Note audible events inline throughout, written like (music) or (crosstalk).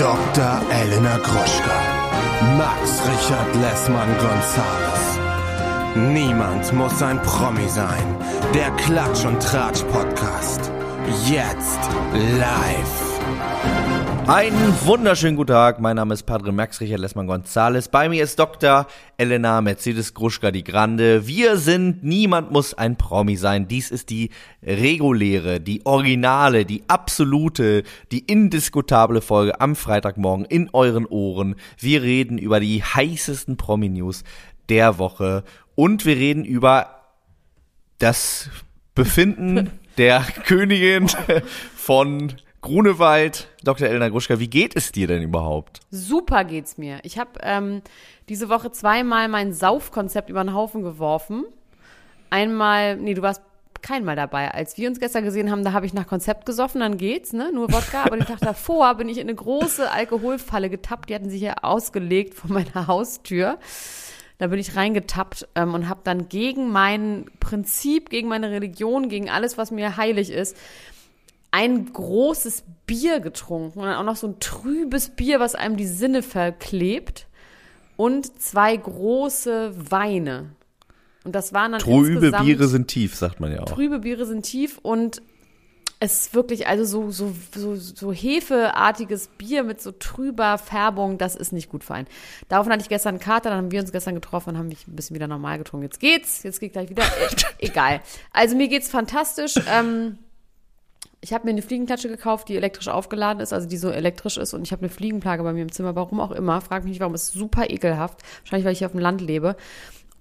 Dr. Elena Gruschka. Max Richard Lessmann Gonzales. Niemand muss ein Promi sein. Der Klatsch und Tratsch Podcast. Jetzt live. Einen wunderschönen guten Tag. Mein Name ist Padre Max Richard Lessmann Gonzales. Bei mir ist Dr. Elena Mercedes Gruschka die Grande. Wir sind Niemand muss ein Promi sein. Dies ist die reguläre, die originale, die absolute, die indiskutable Folge am Freitagmorgen in euren Ohren. Wir reden über die heißesten Promi-News der Woche und wir reden über das Befinden (laughs) der Königin von Grunewald, Dr. Elena Gruschka, wie geht es dir denn überhaupt? Super geht's mir. Ich habe ähm, diese Woche zweimal mein Saufkonzept über den Haufen geworfen. Einmal, nee, du warst keinmal dabei. Als wir uns gestern gesehen haben, da habe ich nach Konzept gesoffen, dann geht's, ne? Nur Wodka. Aber den Tag (laughs) davor bin ich in eine große Alkoholfalle getappt. Die hatten sich hier ausgelegt vor meiner Haustür. Da bin ich reingetappt ähm, und habe dann gegen mein Prinzip, gegen meine Religion, gegen alles, was mir heilig ist, ein großes Bier getrunken und dann auch noch so ein trübes Bier, was einem die Sinne verklebt und zwei große Weine. Und das waren dann Trübe Biere sind tief, sagt man ja auch. Trübe Biere sind tief und es ist wirklich, also so, so, so, so hefeartiges Bier mit so trüber Färbung, das ist nicht gut für einen. Daraufhin hatte ich gestern einen Kater, dann haben wir uns gestern getroffen und haben mich ein bisschen wieder normal getrunken. Jetzt geht's, jetzt geht gleich wieder. (laughs) Äh, egal. Also mir geht's fantastisch. Ähm, ich habe mir eine Fliegenklatsche gekauft, die elektrisch aufgeladen ist, also die so elektrisch ist und ich habe eine Fliegenplage bei mir im Zimmer, warum auch immer. Frag mich nicht, warum. Ist super ekelhaft. Wahrscheinlich, weil ich hier auf dem Land lebe.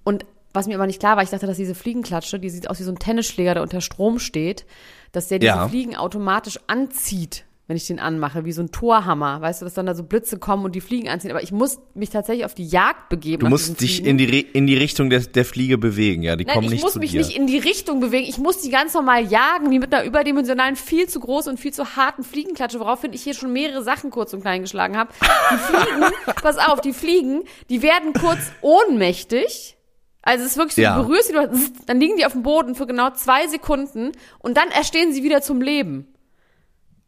Und was mir aber nicht klar war, ich dachte, dass diese Fliegenklatsche, die sieht aus wie so ein Tennisschläger, der unter Strom steht, dass der diese Ja. Fliegen automatisch anzieht, wenn ich den anmache, wie so ein Torhammer. Weißt du, dass dann da so Blitze kommen und die Fliegen anziehen. Aber ich muss mich tatsächlich auf die Jagd begeben. Du musst dich Fliegen. in die, in die Richtung der, der Fliege bewegen, ja. Die Nein, kommen ich nicht muss zu mich dir. nicht in die Richtung bewegen. Ich muss die ganz normal jagen, wie mit einer überdimensionalen, viel zu großen und viel zu harten Fliegenklatsche, woraufhin ich hier schon mehrere Sachen kurz und klein geschlagen habe. Die Fliegen, (laughs) pass auf, die Fliegen, die werden kurz ohnmächtig. Also es ist wirklich so, Ja. du berührst sie, dann liegen die auf dem Boden für genau zwei Sekunden und dann erstehen sie wieder zum Leben.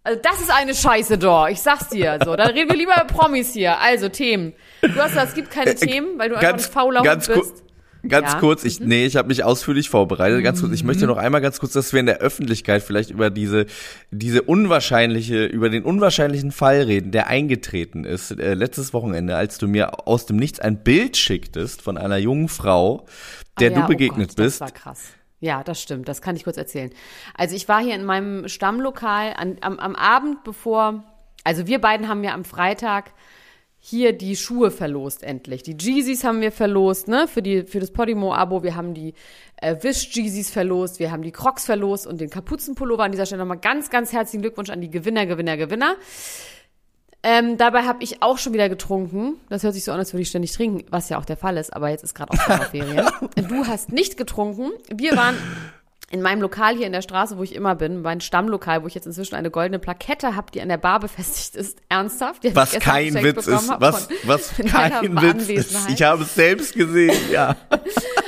Also das ist eine Scheiße, doch. Ich sag's dir. So, dann reden wir lieber über Promis hier. Also Themen. Du hast gesagt, es gibt keine Themen, weil du einfach ein fauler Äh, ganz, Hund bist. ganz Ja. Mhm. kurz, ich, nee, ich habe mich ausführlich vorbereitet. Ganz kurz, ich möchte noch einmal ganz kurz, dass wir in der Öffentlichkeit vielleicht über diese, diese unwahrscheinliche, über den unwahrscheinlichen Fall reden, der eingetreten ist äh, letztes Wochenende, als du mir aus dem Nichts ein Bild schicktest von einer jungen Frau, der Ah ja, du begegnet oh Gott, bist. Das war krass. Ja, das stimmt. Das kann ich kurz erzählen. Also ich war hier in meinem Stammlokal an, am, am Abend, bevor, also wir beiden haben ja am Freitag hier die Schuhe verlost endlich. Die Jeezys haben wir verlost, ne, für die für das Podimo-Abo. Wir haben die äh, Wish Jeezys verlost, wir haben die Crocs verlost und den Kapuzenpullover. An dieser Stelle nochmal ganz, ganz herzlichen Glückwunsch an die Gewinner, Gewinner, Gewinner. Ähm, dabei habe ich auch schon wieder getrunken. Das hört sich so an, als würde ich ständig trinken, was ja auch der Fall ist, aber jetzt ist gerade auch Sommerferien. (laughs) du hast nicht getrunken. Wir waren in meinem Lokal hier in der Straße, wo ich immer bin, mein Stammlokal, wo ich jetzt inzwischen eine goldene Plakette habe, die an der Bar befestigt ist. Ernsthaft? Was (laughs) kein Witz ist, was, was kein Witz ist. Ich habe es selbst gesehen, (laughs) ja.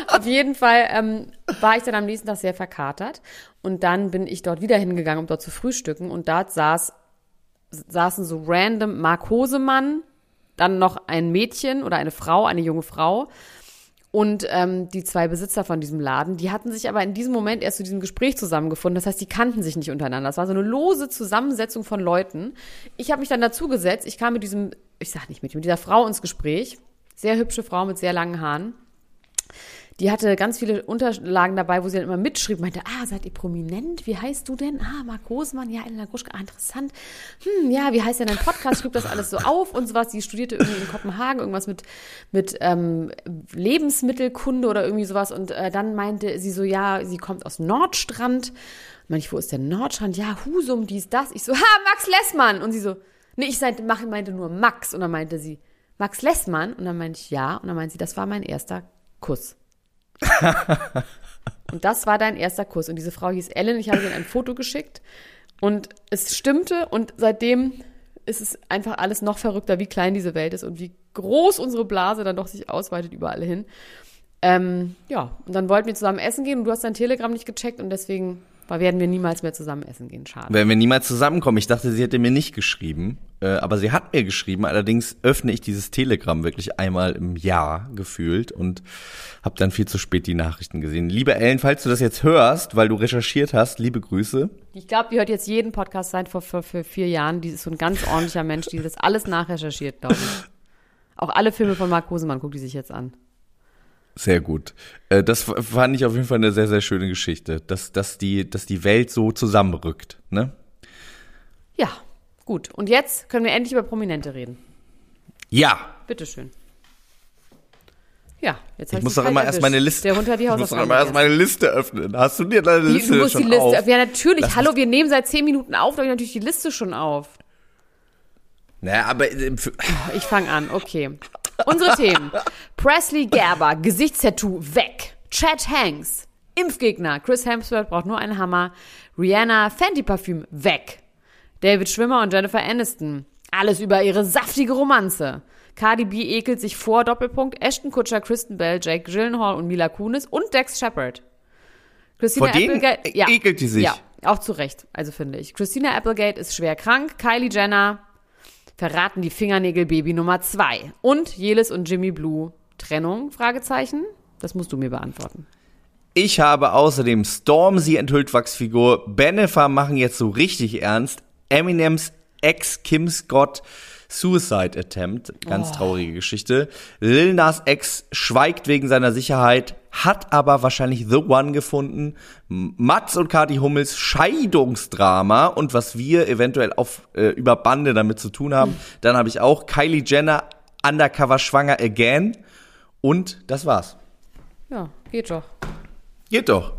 Auf jeden Fall ähm, war ich dann am nächsten Tag sehr verkatert und dann bin ich dort wieder hingegangen, um dort zu frühstücken und dort saß, saßen so random Mark Hosemann, dann noch ein Mädchen oder eine Frau, eine junge Frau und ähm, die zwei Besitzer von diesem Laden, die hatten sich aber in diesem Moment erst zu diesem Gespräch zusammengefunden. Das heißt, die kannten sich nicht untereinander. Das war so eine lose Zusammensetzung von Leuten. Ich habe mich dann dazu gesetzt. Ich kam mit diesem, ich sag nicht mit, mit dieser Frau ins Gespräch. Sehr hübsche Frau mit sehr langen Haaren. Die hatte ganz viele Unterlagen dabei, wo sie dann immer mitschrieb, meinte, ah, seid ihr prominent? Wie heißt du denn? Ah, Marc Hosmann, ja, Elena Gruschka, ah, interessant. Hm, ja, wie heißt denn dein Podcast? Schrieb das alles so auf und sowas. Die studierte irgendwie in Kopenhagen irgendwas mit, mit ähm, Lebensmittelkunde oder irgendwie sowas. Und äh, dann meinte sie so, ja, sie kommt aus Nordstrand. Meinte ich, wo ist der Nordstrand? Ja, Husum, dies, das. Ich so, ha, Max Lessmann. Und sie so, nee, ich meinte nur Max. Und dann meinte sie, Max Lessmann? Und dann meinte ich, ja. Und dann meinte sie, das war mein erster Kuss. Und das war dein erster Kuss. Und diese Frau hieß Ellen. Ich habe ihr ein Foto geschickt. Und es stimmte. Und seitdem ist es einfach alles noch verrückter, wie klein diese Welt ist und wie groß unsere Blase dann doch sich ausweitet überall hin. Ähm, ja, und dann wollten wir zusammen essen gehen und du hast dein Telegram nicht gecheckt und deswegen Aber werden wir niemals mehr zusammen essen gehen, schade. Wenn wir niemals zusammenkommen. Ich dachte, sie hätte mir nicht geschrieben. Äh, aber sie hat mir geschrieben. Allerdings öffne ich dieses Telegram wirklich einmal im Jahr gefühlt und habe dann viel zu spät die Nachrichten gesehen. Liebe Ellen, falls du das jetzt hörst, weil du recherchiert hast, liebe Grüße. Ich glaube, die hört jetzt jeden Podcast seit vor, vor, vor vier Jahren. Die ist so ein ganz ordentlicher Mensch, die das alles nachrecherchiert, glaube ich. Auch alle Filme von Marc Hosemann guckt die sich jetzt an. Sehr gut. Äh, Das fand ich auf jeden Fall eine sehr, sehr schöne Geschichte, dass, dass, die, dass die Welt so zusammenrückt. Ne? Ja, gut. Und jetzt können wir endlich über Prominente reden. Ja, Bitteschön. Ja, jetzt ich muss doch immer erst meine Liste. Der hat die ich muss doch immer erst meine Liste öffnen. Hast du dir deine Liste du musst schon die Liste. auf? Ja, natürlich. Lass Hallo, wir nehmen seit zehn Minuten auf, da habe ich natürlich die Liste schon auf. Naja, aber äh, für- Ich fange an, okay. Unsere Themen. Presley Gerber, Gesichtstattoo, weg. Chad Hanks, Impfgegner. Chris Hemsworth braucht nur einen Hammer. Rihanna, Fenty-Parfüm, weg. David Schwimmer und Jennifer Aniston. Alles über ihre saftige Romanze. Cardi B ekelt sich vor, Doppelpunkt. Ashton Kutcher, Kristen Bell, Jake Gyllenhaal und Mila Kunis und Dex Shepard. Christina Vor denen Applegate, e- ekelt die sich? Ja, auch zu Recht, also finde ich. Christina Applegate ist schwer krank. Kylie Jenner verraten die Fingernägel Baby Nummer zwei. Und Jelis und Jimmy Blue. Trennung? Fragezeichen. Das musst du mir beantworten. ich habe außerdem Stormzy enthüllt Wachsfigur. Benefer machen jetzt so richtig ernst. Eminems Ex Kim Scott Suicide Attempt. Ganz Oh. traurige Geschichte. Lil Nas Ex schweigt wegen seiner Sicherheit, hat aber wahrscheinlich The One gefunden. Mats und Kati Hummels Scheidungsdrama und was wir eventuell auf äh, über Bande damit zu tun haben. Dann habe ich auch Kylie Jenner undercover schwanger again und das war's. Ja, geht doch. Geht doch.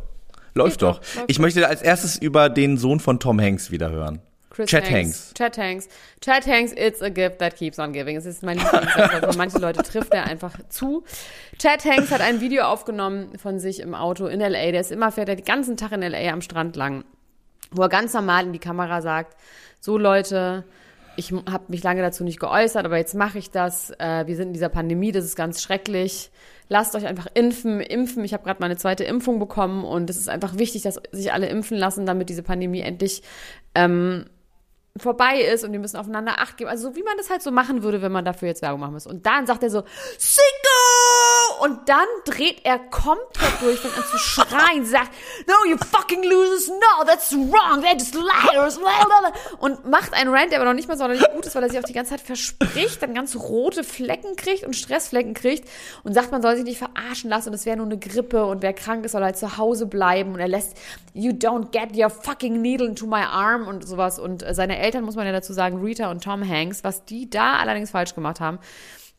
Läuft Geht doch. doch, läuft Ich möchte als erstes über den Sohn von Tom Hanks wieder hören. Chris Chet Hanks. Chet Hanks. Chet Hanks, it's a gift that keeps on giving. Es ist mein Lieblingssatz, (laughs) für manche Leute trifft er einfach zu. Chet Hanks hat ein Video aufgenommen von sich im Auto in L.A. Der ist immer, fährt er den ganzen Tag in L.A. am Strand lang, wo er ganz normal in die Kamera sagt, so Leute, ich habe mich lange dazu nicht geäußert, aber jetzt mache ich das. Äh, wir sind in dieser Pandemie, das ist ganz schrecklich. Lasst euch einfach impfen, impfen. Ich habe gerade meine zweite Impfung bekommen und es ist einfach wichtig, dass sich alle impfen lassen, damit diese Pandemie endlich ähm, vorbei ist und wir müssen aufeinander Acht geben. Also so wie man das halt so machen würde, wenn man dafür jetzt Werbung machen muss. Und dann sagt er so, Sicko! Und dann dreht er komplett durch, fängt an zu schreien, sagt, no, you fucking losers, no, that's wrong, they're just liars, und macht einen Rant, der aber noch nicht mal sonderlich gut ist, weil er sich auch die ganze Zeit verspricht, dann ganz rote Flecken kriegt und Stressflecken kriegt und sagt, man soll sich nicht verarschen lassen und es wäre nur eine Grippe und wer krank ist, soll halt zu Hause bleiben und er lässt, you don't get your fucking needle into my arm und sowas. Und äh, seine Eltern, muss man ja dazu sagen, Rita und Tom Hanks, was die da allerdings falsch gemacht haben,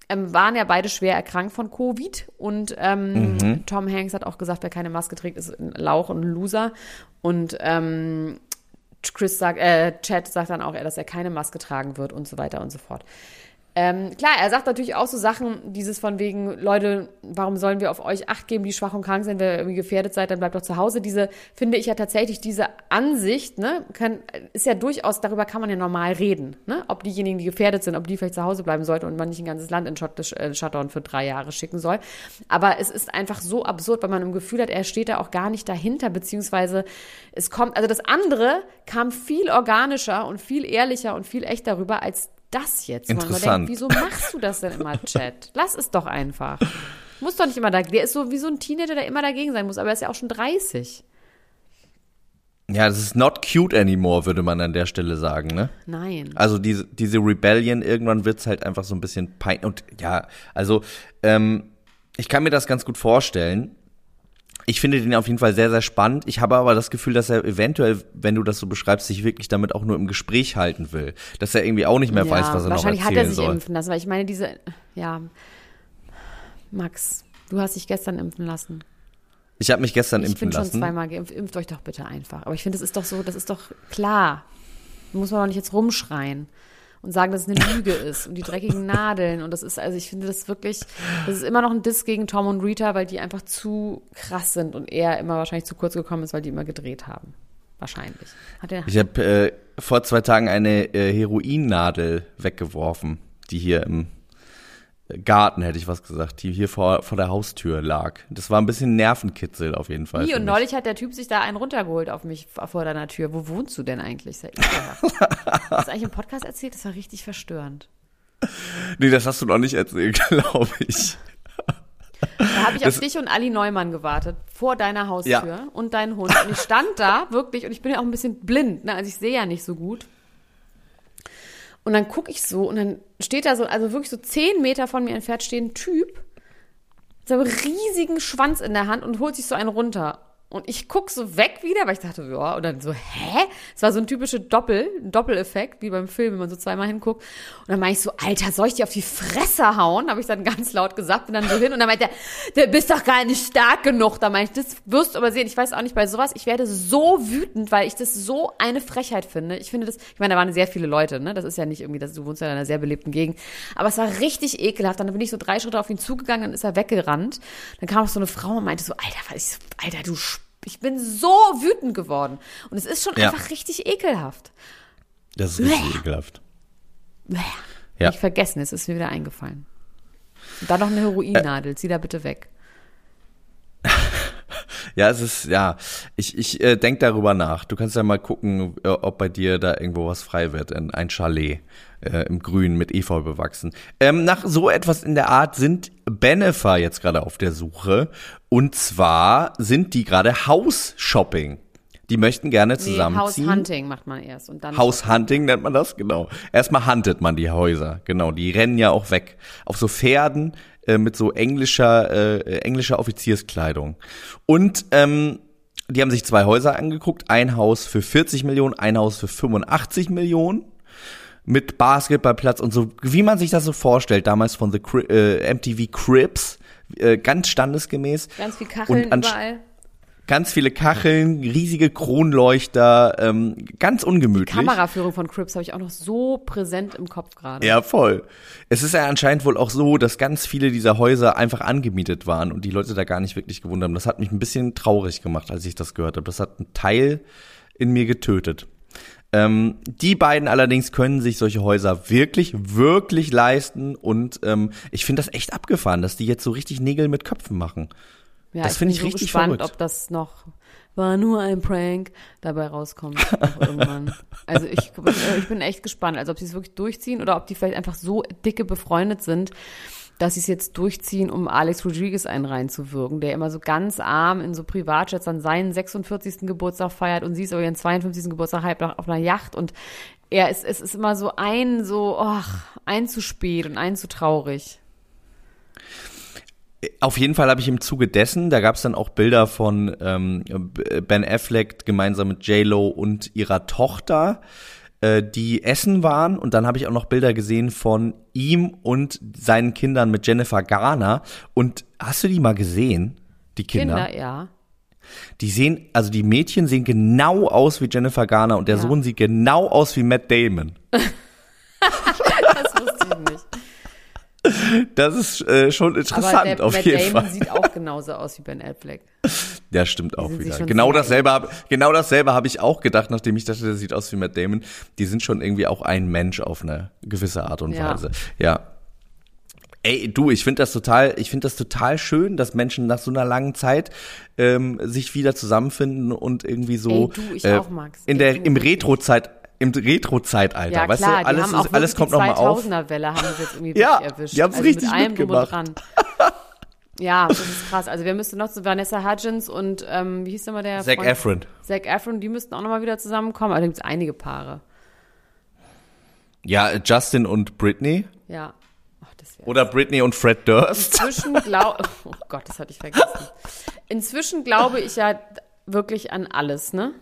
ähm, waren ja beide schwer erkrankt von Covid und ähm, Tom Hanks hat auch gesagt, wer keine Maske trägt, ist ein Lauch und ein Loser und ähm, Chris sagt, äh, Chad sagt dann auch, dass er keine Maske tragen wird und so weiter und so fort. Ähm, klar, er sagt natürlich auch so Sachen, dieses von wegen, Leute, warum sollen wir auf euch Acht geben, die schwach und krank sind, wenn ihr irgendwie gefährdet seid, dann bleibt doch zu Hause. Diese, finde ich ja tatsächlich, diese Ansicht, ne, kann, ist ja durchaus, darüber kann man ja normal reden, ne, ob diejenigen, die gefährdet sind, ob die vielleicht zu Hause bleiben sollten und man nicht ein ganzes Land in Shut äh, Shutdown für drei Jahre schicken soll. Aber es ist einfach so absurd, weil man im Gefühl hat, er steht da auch gar nicht dahinter, beziehungsweise es kommt, also das andere kam viel organischer und viel ehrlicher und viel echter rüber als das jetzt. Interessant. Denkt, wieso machst du das denn immer, (laughs) Chat? Lass es doch einfach. Muss doch nicht immer da. Der ist so wie so ein Teenager, der immer dagegen sein muss, aber er ist ja auch schon 30. Ja, das ist not cute anymore, würde man an der Stelle sagen, ne? Nein. Also diese, diese Rebellion, irgendwann wird's halt einfach so ein bisschen pein und ja, also ähm, ich kann mir das ganz gut vorstellen. Ich finde den auf jeden Fall sehr, sehr spannend. Ich habe aber das Gefühl, dass er eventuell, wenn du das so beschreibst, sich wirklich damit auch nur im Gespräch halten will. Dass er irgendwie auch nicht mehr weiß, was er noch wahrscheinlich erzählen hat er sich soll. impfen lassen, weil ich meine, diese, ja, Max, du hast dich gestern impfen lassen. Ich habe mich gestern ich impfen bin schon lassen. zweimal geimpft. Impft euch doch bitte einfach. Aber ich finde, das ist doch so, das ist doch klar. Da muss man doch nicht jetzt rumschreien und sagen, dass es eine Lüge ist und die dreckigen Nadeln. Und das ist, also ich finde das wirklich, das ist immer noch ein Diss gegen Tom und Rita, weil die einfach zu krass sind und er immer wahrscheinlich zu kurz gekommen ist, weil die immer gedreht haben. Wahrscheinlich. Hat er, Ich habe äh, vor zwei Tagen eine äh, Heroinnadel weggeworfen, die hier im Garten, hätte ich was gesagt, die hier vor, vor der Haustür lag. Das war ein bisschen Nervenkitzel auf jeden Fall. Wie, und neulich hat der Typ sich da einen runtergeholt auf mich vor deiner Tür. Wo wohnst du denn eigentlich? Ist (laughs) du eigentlich im Podcast erzählt? Das war richtig verstörend. Nee, das hast du noch nicht erzählt, (laughs) glaube ich. Da habe ich Das- auf dich und Ali Neumann gewartet, vor deiner Haustür Ja. und deinen Hund. Und ich stand da wirklich, und ich bin ja auch ein bisschen blind, ne? also ich sehe ja nicht so gut. Und dann gucke ich so und dann steht da so, also wirklich so zehn Meter von mir entfernt steht ein Typ mit so einem riesigen Schwanz in der Hand und holt sich so einen runter. Und ich guck so weg wieder, weil ich dachte, ja, und dann so, hä? Es war so ein typischer Doppel, Doppeleffekt, wie beim Film, wenn man so zweimal hinguckt. Und dann meine ich so, Alter, soll ich dir auf die Fresse hauen? Habe ich dann ganz laut gesagt, bin dann so hin und dann meint er, du bist doch gar nicht stark genug. Da meine ich, das wirst du aber sehen. Ich weiß auch nicht, bei sowas, ich werde so wütend, weil ich das so eine Frechheit finde. Ich finde das, ich meine, da waren sehr viele Leute, ne? Das ist ja nicht irgendwie, das, du wohnst ja in einer sehr belebten Gegend. Aber es war richtig ekelhaft. Dann bin ich so drei Schritte auf ihn zugegangen, dann ist er weggerannt. Dann kam auch so eine Frau und meinte so, Alter, was ist, Alter, du, Sp- ich bin so wütend geworden. Und es ist schon Ja. einfach richtig ekelhaft. Das ist richtig ekelhaft. Bäh. Ja. Ich vergessen, es ist mir wieder eingefallen. Und dann noch eine Heroinnadel, zieh da bitte weg. (laughs) Ja, es ist, ja, ich, ich äh, denk darüber nach. Du kannst ja mal gucken, äh, ob bei dir da irgendwo was frei wird. In ein Chalet äh, im Grün mit Efeu bewachsen. Ähm, nach so etwas in der Art sind Benefer jetzt gerade auf der Suche. Und zwar sind die gerade House-Shopping. Die möchten gerne Nee, zusammenziehen. House-Hunting macht man erst. Und dann House Hunting nennt man das, genau. Erstmal huntet man die Häuser, genau. Die rennen ja auch weg. Auf so Pferden äh, mit so englischer, äh, englischer Offizierskleidung. Und ähm, die haben sich zwei Häuser angeguckt. Ein Haus für 40 Millionen, ein Haus für 85 Millionen. Mit Basketballplatz und so, wie man sich das so vorstellt, damals von The Cri äh, MTV Cribs, äh, ganz standesgemäß. Ganz viel Kacheln Und überall. Ganz viele Kacheln, riesige Kronleuchter, ähm, ganz ungemütlich. Kameraführung von Crips habe ich auch noch so präsent im Kopf gerade. Ja, voll. Es ist ja anscheinend wohl auch so, dass ganz viele dieser Häuser einfach angemietet waren und die Leute da gar nicht wirklich gewohnt haben. Das hat mich ein bisschen traurig gemacht, als ich das gehört habe. Das hat einen Teil in mir getötet. Ähm, die beiden allerdings können sich solche Häuser wirklich, wirklich leisten und ähm, ich finde das echt abgefahren, dass die jetzt so richtig Nägel mit Köpfen machen. Ja, das ich finde bin ich so richtig gespannt, verrückt. ob das noch war nur ein Prank dabei rauskommt (laughs) irgendwann. Also ich, bin- ich bin echt gespannt, also ob sie es wirklich durchziehen oder ob die vielleicht einfach so dicke befreundet sind, dass sie es jetzt durchziehen, um Alex Rodriguez einen reinzuwirken, der immer so ganz arm in so Privatjets an seinen 46. Geburtstag feiert und sie ist aber ihren 52. Geburtstag halb auf auf einer Yacht und er ist, es ist immer so ein, so, ach, ein zu spät und ein zu traurig. Auf jeden Fall habe ich im Zuge dessen, da gab es dann auch Bilder von ähm, Ben Affleck gemeinsam mit J-Lo und ihrer Tochter, äh, die essen waren. Und dann habe ich auch noch Bilder gesehen von ihm und seinen Kindern mit Jennifer Garner. Und hast du die mal gesehen? Die Kinder? Kinder, ja. Die sehen, also die Mädchen sehen genau aus wie Jennifer Garner und der Ja. Sohn sieht genau aus wie Matt Damon. (laughs) Das wusste ich nicht. Das ist äh, schon Aber interessant der auf Matt jeden Damon Fall. sieht auch genauso aus wie Ben Affleck. Ja, stimmt auch wieder. Genau dasselbe, hab, genau dasselbe habe ich auch gedacht, nachdem ich dachte, der sieht aus wie Matt Damon. Die sind schon irgendwie auch ein Mensch auf eine gewisse Art und Ja. Weise. Ja. Ey, du, ich finde das total, ich finde das total schön, dass Menschen nach so einer langen Zeit ähm, sich wieder zusammenfinden und irgendwie so Ey, du, ich äh, auch, Max. in Ey, der du, im. Retro-Zeit, im Retro-Zeitalter, Ja, weißt klar, du, alles, die haben ist, alles kommt die nochmal auf. 2000er-Welle haben sie jetzt irgendwie (laughs) Ja, erwischt. die haben's also richtig mit allem drum mitgemacht. dran. (laughs) Ja, das ist krass. Also wir müssten noch zu Vanessa Hudgens und ähm, wie hieß nochmal der Zac Freund? Efron. Zac Efron, die müssten auch nochmal wieder zusammenkommen. Aber da gibt es einige Paare. Ja, Justin und Britney. Ja. Ach, Oder Britney und Fred Durst. Inzwischen glaube (laughs) oh Gott, das hatte ich vergessen. Inzwischen glaube ich ja wirklich an alles, ne?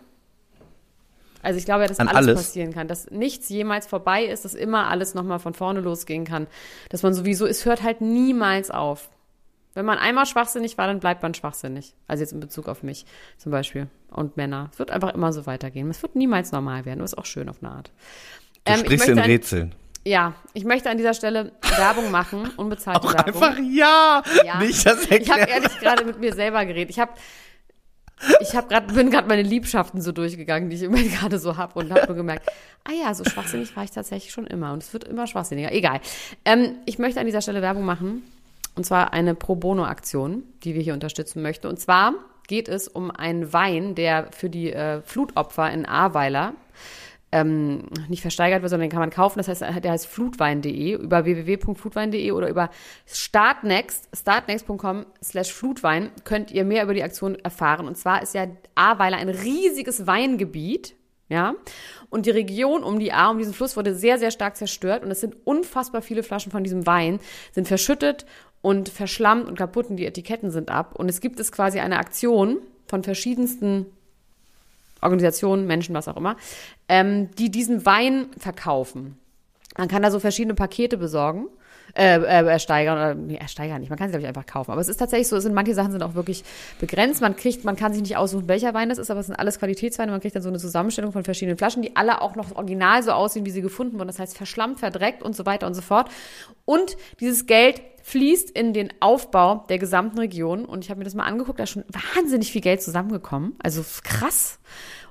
Also ich glaube ja, dass alles, alles? passieren kann, dass nichts jemals vorbei ist, dass immer alles nochmal von vorne losgehen kann, dass man sowieso, es hört halt niemals auf. Wenn man einmal schwachsinnig war, dann bleibt man schwachsinnig. Also jetzt in Bezug auf mich zum Beispiel und Männer. Es wird einfach immer so weitergehen. Es wird niemals normal werden. Das ist auch schön auf eine Art. Du Ähm, ich sprichst in Rätseln. Ja, ich möchte an dieser Stelle Werbung machen, (laughs) unbezahlte Auch Werbung. einfach ja, Ja. nicht das Ich habe erklären. ehrlich gerade mit mir selber geredet. Ich habe Ich hab grad, bin gerade meine Liebschaften so durchgegangen, die ich immer gerade so hab und habe nur gemerkt, ah ja, so schwachsinnig war ich tatsächlich schon immer und es wird immer schwachsinniger. Egal. Ähm, ich möchte an dieser Stelle Werbung machen und zwar eine Pro Bono Aktion, die wir hier unterstützen möchten. Und zwar geht es um einen Wein, der für die äh, Flutopfer in Ahrweiler ähm, nicht versteigert wird, sondern den kann man kaufen. Das heißt, der heißt flutwein.de über www.flutwein.de oder über startnext, startnext.com slash flutwein könnt ihr mehr über die Aktion erfahren. Und zwar ist ja Ahrweiler ein riesiges Weingebiet. Ja, und die Region um die Ahr, um diesen Fluss wurde sehr, sehr stark zerstört und es sind unfassbar viele Flaschen von diesem Wein, sind verschüttet und verschlammt und kaputt und die Etiketten sind ab. Und es gibt es quasi eine Aktion von verschiedensten Organisationen, Menschen, was auch immer, ähm, die diesen Wein verkaufen. Man kann da so verschiedene Pakete besorgen. Äh, äh, ersteigern oder nee, ersteigern nicht. Man kann sie, glaube ich, einfach kaufen. Aber es ist tatsächlich so, es sind, manche Sachen sind auch wirklich begrenzt. Man kriegt, man kann sich nicht aussuchen, welcher Wein das ist, aber es sind alles Qualitätsweine. Man kriegt dann so eine Zusammenstellung von verschiedenen Flaschen, die alle auch noch original so aussehen, wie sie gefunden wurden. Das heißt, verschlammt, verdreckt und so weiter und so fort. Und dieses Geld fließt in den Aufbau der gesamten Region. Und ich habe mir das mal angeguckt, da ist schon wahnsinnig viel Geld zusammengekommen. Also krass.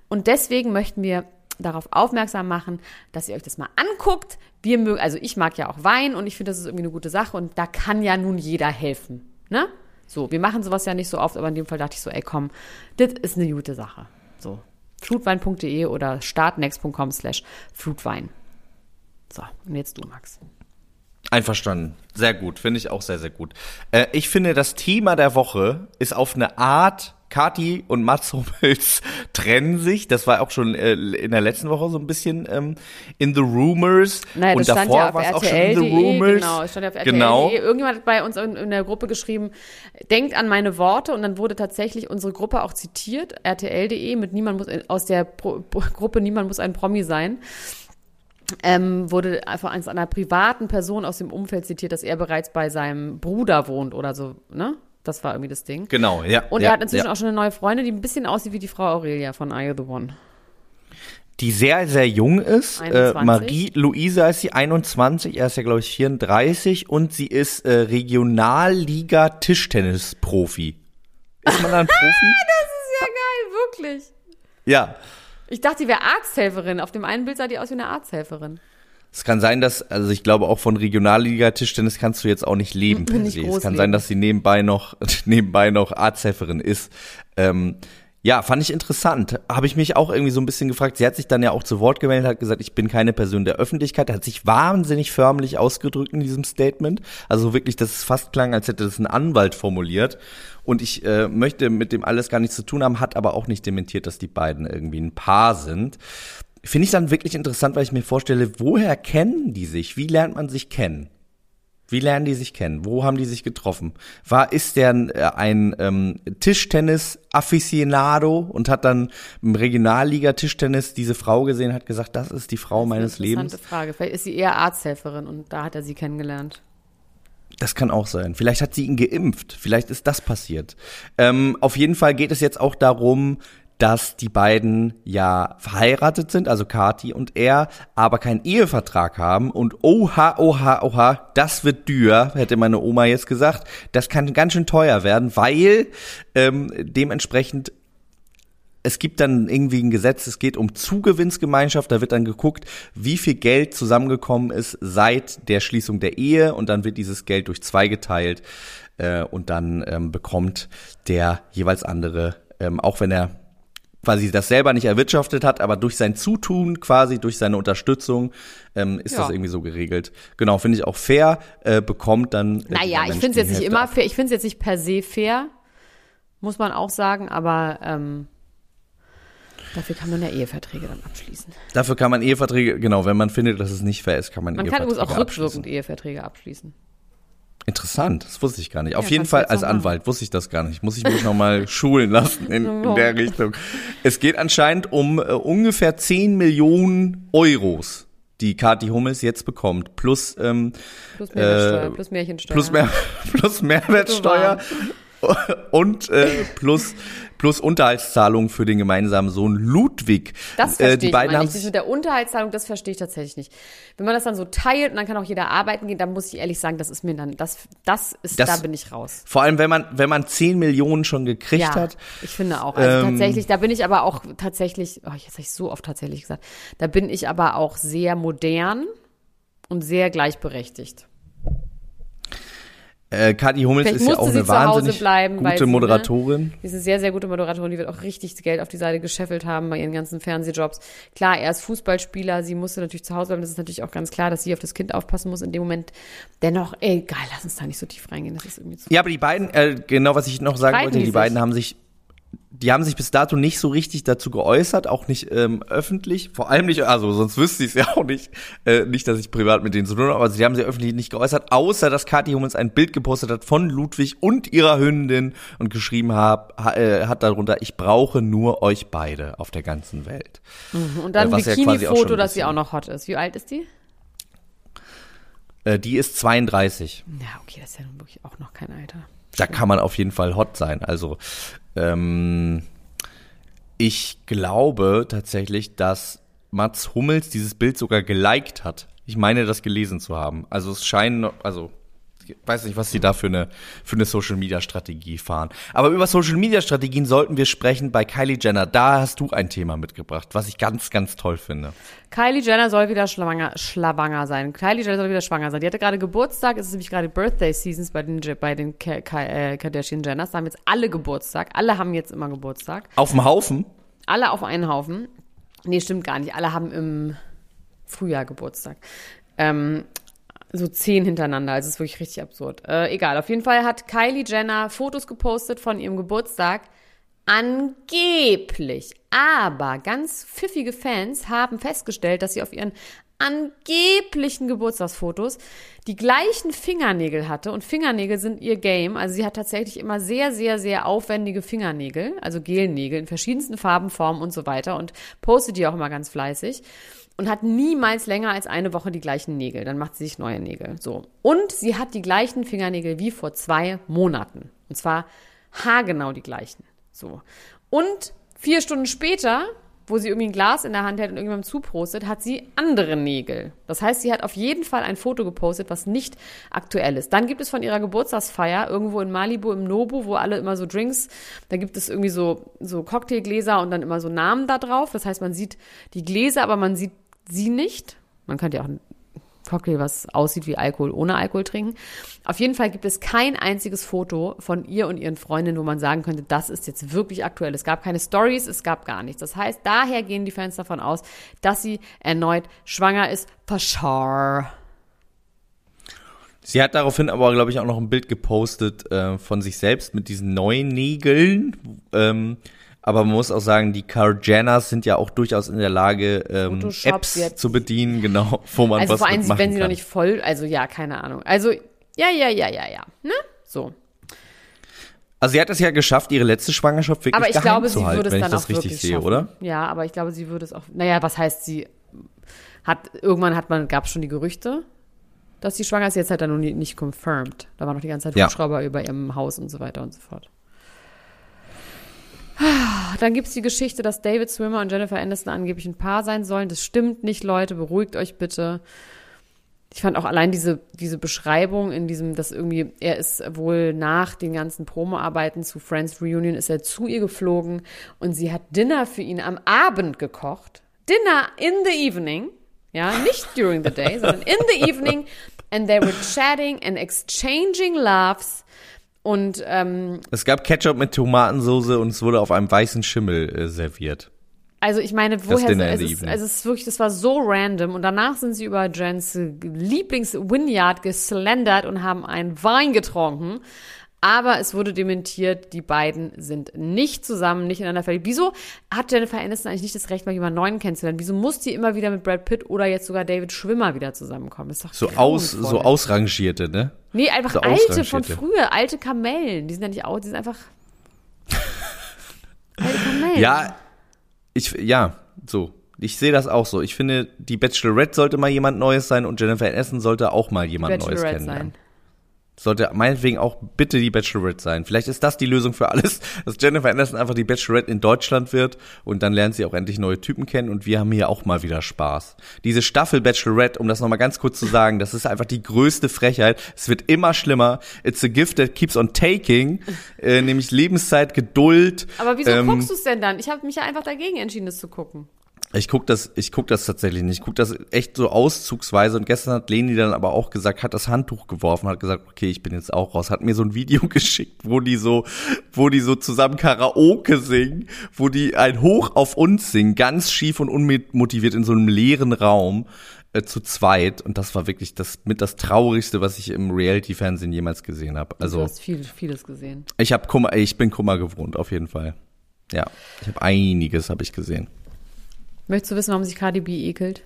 Und deswegen möchten wir darauf aufmerksam machen, dass ihr euch das mal anguckt. Wir mögen, also ich mag ja auch Wein und ich finde, das ist irgendwie eine gute Sache und da kann ja nun jeder helfen. Ne? So, wir machen sowas ja nicht so oft, aber in dem Fall dachte ich so, ey komm, das ist eine gute Sache. So, flutwein.de oder startnext.com slash flutwein. So, und jetzt du, Max. Einverstanden. Sehr gut. Finde ich auch sehr, sehr gut. Äh, ich finde, das Thema der Woche ist auf eine Art Kati und Mats Hummels (laughs) trennen sich. Das war auch schon äh, in der letzten Woche so ein bisschen ähm, in the rumors. Naja, und das stand davor ja war es auch schon in the rumors. genau, es stand ja auf RTL.de. Genau. Irgendjemand hat bei uns in, in der Gruppe geschrieben, denkt an meine Worte und dann wurde tatsächlich unsere Gruppe auch zitiert, RTL.de mit niemand muss aus der Pro, Gruppe Niemand muss ein Promi sein. Ähm, wurde einfach eins einer privaten Person aus dem Umfeld zitiert, dass er bereits bei seinem Bruder wohnt oder so, ne? Das war irgendwie das Ding. Genau, ja. Und ja, er hat inzwischen ja. auch schon eine neue Freundin, die ein bisschen aussieht wie die Frau Aurelia von Are You the One. Die sehr, sehr jung ist. Äh, 21. Marie-Louise ist sie 21, er ist ja, glaube ich, 34 und sie ist äh, Regionalliga-Tischtennis-Profi. Ist man da ein (laughs) Profi? Das ist ja geil, wirklich. ja. Ich dachte, die wäre Arzthelferin. Auf dem einen Bild sah die aus wie eine Arzthelferin. Es kann sein, dass, also ich glaube auch von Regionalliga-Tischtennis kannst du jetzt auch nicht leben. (laughs) per se. groß es kann leben. sein, dass sie nebenbei noch, (laughs) nebenbei noch Arzthelferin ist. Ähm, ja, fand ich interessant. Habe ich mich auch irgendwie so ein bisschen gefragt. Sie hat sich dann ja auch zu Wort gemeldet, hat gesagt, ich bin keine Person der Öffentlichkeit. Hat sich wahnsinnig förmlich ausgedrückt in diesem Statement. Also wirklich, dass es fast klang, als hätte das ein Anwalt formuliert. Und ich äh, möchte mit dem alles gar nichts zu tun haben, hat aber auch nicht dementiert, dass die beiden irgendwie ein Paar sind. Finde ich dann wirklich interessant, weil ich mir vorstelle, woher kennen die sich? Wie lernt man sich kennen? Wie lernen die sich kennen? Wo haben die sich getroffen? War ist der ein, äh, ein ähm, Tischtennis-Afficionado und hat dann im Regionalliga-Tischtennis diese Frau gesehen, hat gesagt, das ist die Frau meines Interessante Lebens? Frage. Vielleicht ist sie eher Arzthelferin und da hat er sie kennengelernt. Das kann auch sein. Vielleicht hat sie ihn geimpft. Vielleicht ist das passiert. Ähm, auf jeden Fall geht es jetzt auch darum, dass die beiden ja verheiratet sind, also Kati und er, aber keinen Ehevertrag haben. Und oha, oha, oha, das wird teuer, hätte meine Oma jetzt gesagt. Das kann ganz schön teuer werden, weil ähm, dementsprechend es gibt dann irgendwie ein Gesetz, es geht um Zugewinnsgemeinschaft, da wird dann geguckt, wie viel Geld zusammengekommen ist seit der Schließung der Ehe. Und dann wird dieses Geld durch zwei geteilt äh, und dann ähm, bekommt der jeweils andere, ähm, auch wenn er quasi das selber nicht erwirtschaftet hat, aber durch sein Zutun quasi, durch seine Unterstützung ähm, ist Ja. das irgendwie so geregelt. Genau, finde ich auch fair, äh, bekommt dann. Äh, Naja, ich finde es jetzt nicht immer fair. Ich finde es jetzt nicht per se fair, muss man auch sagen, aber ähm, dafür kann man ja Eheverträge dann abschließen. Dafür kann man Eheverträge, genau, wenn man findet, dass es nicht fair ist, kann man, Man kann Eheverträge übrigens auch rückwirkend Eheverträge abschließen. Interessant, das wusste ich gar nicht. Auf Ja, jeden Fall als. Anwalt wusste ich das gar nicht. Muss ich mich noch mal (laughs) schulen lassen in, in der Richtung. Es geht anscheinend um äh, ungefähr 10 Millionen Euros, die Kathi Hummels jetzt bekommt, plus ähm, Plus Mehrwertsteuer, Äh, plus Märchensteuer. plus, mehr, (laughs) plus Mehrwertsteuer. (laughs) und äh, plus plus Unterhaltszahlung für den gemeinsamen Sohn Ludwig. Das verstehe äh, die ich beiden haben nicht. Mit der Unterhaltszahlung, das verstehe ich tatsächlich nicht. Wenn man das dann so teilt und dann kann auch jeder arbeiten gehen, dann muss ich ehrlich sagen, das ist mir dann, das, das ist, Das- da bin ich raus. vor allem wenn man wenn man 10 Millionen schon gekriegt Ja, hat. ich finde auch. Also Ähm, tatsächlich, da bin ich aber auch tatsächlich, oh, jetzt habe ich so oft tatsächlich gesagt, da bin ich aber auch sehr modern und sehr gleichberechtigt. Äh, Kathi Hummels Vielleicht ist ja auch sie eine wahnsinnig bleiben, gute sie, ne, Moderatorin. Die ist eine sehr, sehr gute Moderatorin, die wird auch richtig Geld auf die Seite gescheffelt haben bei ihren ganzen Fernsehjobs. Klar, er ist Fußballspieler, sie musste natürlich zu Hause bleiben. Das ist natürlich auch ganz klar, dass sie auf das Kind aufpassen muss in dem Moment. Dennoch, egal, lass uns da nicht so tief reingehen. Das ist irgendwie zu. Ja, aber die beiden, äh, genau was ich noch sagen Streiten wollte, die die beiden haben sich, die haben sich bis dato nicht so richtig dazu geäußert, auch nicht ähm, öffentlich, vor allem nicht, also sonst wüsste ich es ja auch nicht, äh, nicht, dass ich privat mit denen zu tun habe, aber sie haben sich öffentlich nicht geäußert, außer dass Kathi Hummels ein Bild gepostet hat von Ludwig und ihrer Hündin und geschrieben hab, ha, äh, hat darunter, ich brauche nur euch beide auf der ganzen Welt. Und dann Äh, ja Bikini-Foto, ein dass sie auch noch hot ist. Wie alt ist die? Äh, die ist 32. Ja, okay, das ist ja nun wirklich auch noch kein Alter. Da kann man auf jeden Fall hot sein. Also ähm, ich glaube tatsächlich, dass Mats Hummels dieses Bild sogar geliked hat. Ich meine, das gelesen zu haben. Also es scheinen, also ich weiß nicht, was sie da für eine, für eine Social Media Strategie fahren. Aber über Social Media Strategien sollten wir sprechen bei Kylie Jenner. Da hast du ein Thema mitgebracht, was ich ganz, ganz toll finde. Kylie Jenner soll wieder schwanger, schlawanger sein. Kylie Jenner soll wieder schwanger sein. Die hatte gerade Geburtstag. Es ist nämlich gerade Birthday Seasons bei den, bei den Ka Ka äh, Kardashian Jenners. Da haben jetzt alle Geburtstag. Alle haben jetzt immer Geburtstag. Auf dem Haufen? Alle auf einen Haufen. Nee, stimmt gar nicht. Alle haben im Frühjahr Geburtstag. Ähm, so zehn hintereinander. Also es ist wirklich richtig absurd. Äh, egal. Auf jeden Fall hat Kylie Jenner Fotos gepostet von ihrem Geburtstag. Angeblich. Aber ganz pfiffige Fans haben festgestellt, dass sie auf ihren angeblichen Geburtstagsfotos die gleichen Fingernägel hatte. Und Fingernägel sind ihr Game. Also sie hat tatsächlich immer sehr, sehr, sehr aufwendige Fingernägel, also Gelnägel in verschiedensten Farben, Formen und so weiter. Und postet die auch immer ganz fleißig. Und hat niemals länger als eine Woche die gleichen Nägel. Dann macht sie sich neue Nägel. So. Und sie hat die gleichen Fingernägel wie vor zwei Monaten. Und zwar haargenau die gleichen. So. Und vier Stunden später, wo sie irgendwie ein Glas in der Hand hält und irgendjemandem zuprostet, hat sie andere Nägel. Das heißt, sie hat auf jeden Fall ein Foto gepostet, was nicht aktuell ist. Dann gibt es von ihrer Geburtstagsfeier irgendwo in Malibu im Nobu, wo alle immer so Drinks, da gibt es irgendwie so, so Cocktailgläser und dann immer so Namen da drauf. Das heißt, man sieht die Gläser, aber man sieht sie nicht. Man könnte ja auch Cocktail, was aussieht wie Alkohol, ohne Alkohol trinken. Auf jeden Fall gibt es kein einziges Foto von ihr und ihren Freundinnen, wo man sagen könnte, das ist jetzt wirklich aktuell. Es gab keine Stories, es gab gar nichts. Das heißt, daher gehen die Fans davon aus, dass sie erneut schwanger ist. Pashar. Sie hat daraufhin aber, glaube ich, auch noch ein Bild gepostet äh, von sich selbst mit diesen neuen Nägeln. Ähm, aber man muss auch sagen, die Carjanas sind ja auch durchaus in der Lage, ähm, Photoshop Apps jetzt. zu bedienen, genau, wo man Also was vor allem, wenn sie kann. noch nicht voll, also ja, keine Ahnung. Also, ja, ja, ja, ja, ja. Ne? So. Also sie hat es ja geschafft, ihre letzte Schwangerschaft wirklich Aber ich glaube, zu sie halten, würde es wenn dann ich das auch richtig sehe, schaffen. oder? Ja, aber ich glaube, sie würde es auch. Naja, was heißt sie? Hat irgendwann hat man gab es schon die Gerüchte, dass sie schwanger ist. Jetzt hat er noch nicht confirmed. Da war noch die ganze Zeit Ja. Hubschrauber über ihrem Haus und so weiter und so fort. Dann gibt es die Geschichte, dass David Swimmer und Jennifer Aniston angeblich ein Paar sein sollen. Das stimmt nicht, Leute. Beruhigt euch bitte. Ich fand auch allein diese, diese Beschreibung in diesem, dass irgendwie, er ist wohl nach den ganzen Promoarbeiten zu Friends Reunion, ist er zu ihr geflogen und sie hat Dinner für ihn am Abend gekocht. Dinner in the evening. Ja, nicht during the day, sondern in the evening. And they were chatting and exchanging laughs. Und ähm, Es gab Ketchup mit Tomatensoße und es wurde auf einem weißen Schimmel äh, serviert. Also ich meine, woher in es ist, also es ist wirklich, das war so random und danach sind sie über Jens Lieblings-Vineyard geslendert und haben einen Wein getrunken. Aber es wurde dementiert, die beiden sind nicht zusammen, nicht ineinander verliebt. Wieso hat Jennifer Aniston eigentlich nicht das Recht, mal jemanden neuen kennenzulernen? Wieso muss die immer wieder mit Brad Pitt oder jetzt sogar David Schwimmer wieder zusammenkommen? Das ist doch So aus, so ausrangierte, ne? Nee, einfach so alte von früher, alte Kamellen. Die sind ja nicht out, die sind einfach (laughs) alte Kamellen. Ja, ich, ja, so. Ich sehe das auch so. Ich finde, die Bachelorette sollte mal jemand Neues sein und Jennifer Aniston sollte auch mal jemand Neues kennenlernen. sein. Sollte meinetwegen auch bitte die Bachelorette sein. Vielleicht ist das die Lösung für alles, (laughs) dass Jennifer Anderson einfach die Bachelorette in Deutschland wird und dann lernt sie auch endlich neue Typen kennen und wir haben hier auch mal wieder Spaß. Diese Staffel Bachelorette, um das nochmal ganz kurz zu sagen, das ist einfach die größte Frechheit. Es wird immer schlimmer. It's a gift that keeps on taking, äh, nämlich Lebenszeit, Geduld. Aber wieso ähm, guckst du es denn dann? Ich habe mich ja einfach dagegen entschieden, das zu gucken. Ich guck das, ich guck das tatsächlich nicht. Ich guck das echt so auszugsweise. Und gestern hat Leni dann aber auch gesagt, hat das Handtuch geworfen, hat gesagt, okay, ich bin jetzt auch raus. Hat mir so ein Video (laughs) geschickt, wo die so, wo die so zusammen Karaoke singen, wo die ein Hoch auf uns singen, ganz schief und unmotiviert in so einem leeren Raum äh, zu zweit. Und das war wirklich das mit das traurigste, was ich im Reality-Fernsehen jemals gesehen habe. Also du hast viel, vieles gesehen. ich habe Kummer, ich bin Kummer gewohnt auf jeden Fall. Ja, ich habe einiges habe ich gesehen. Möchtest du wissen, warum sich Cardi B ekelt?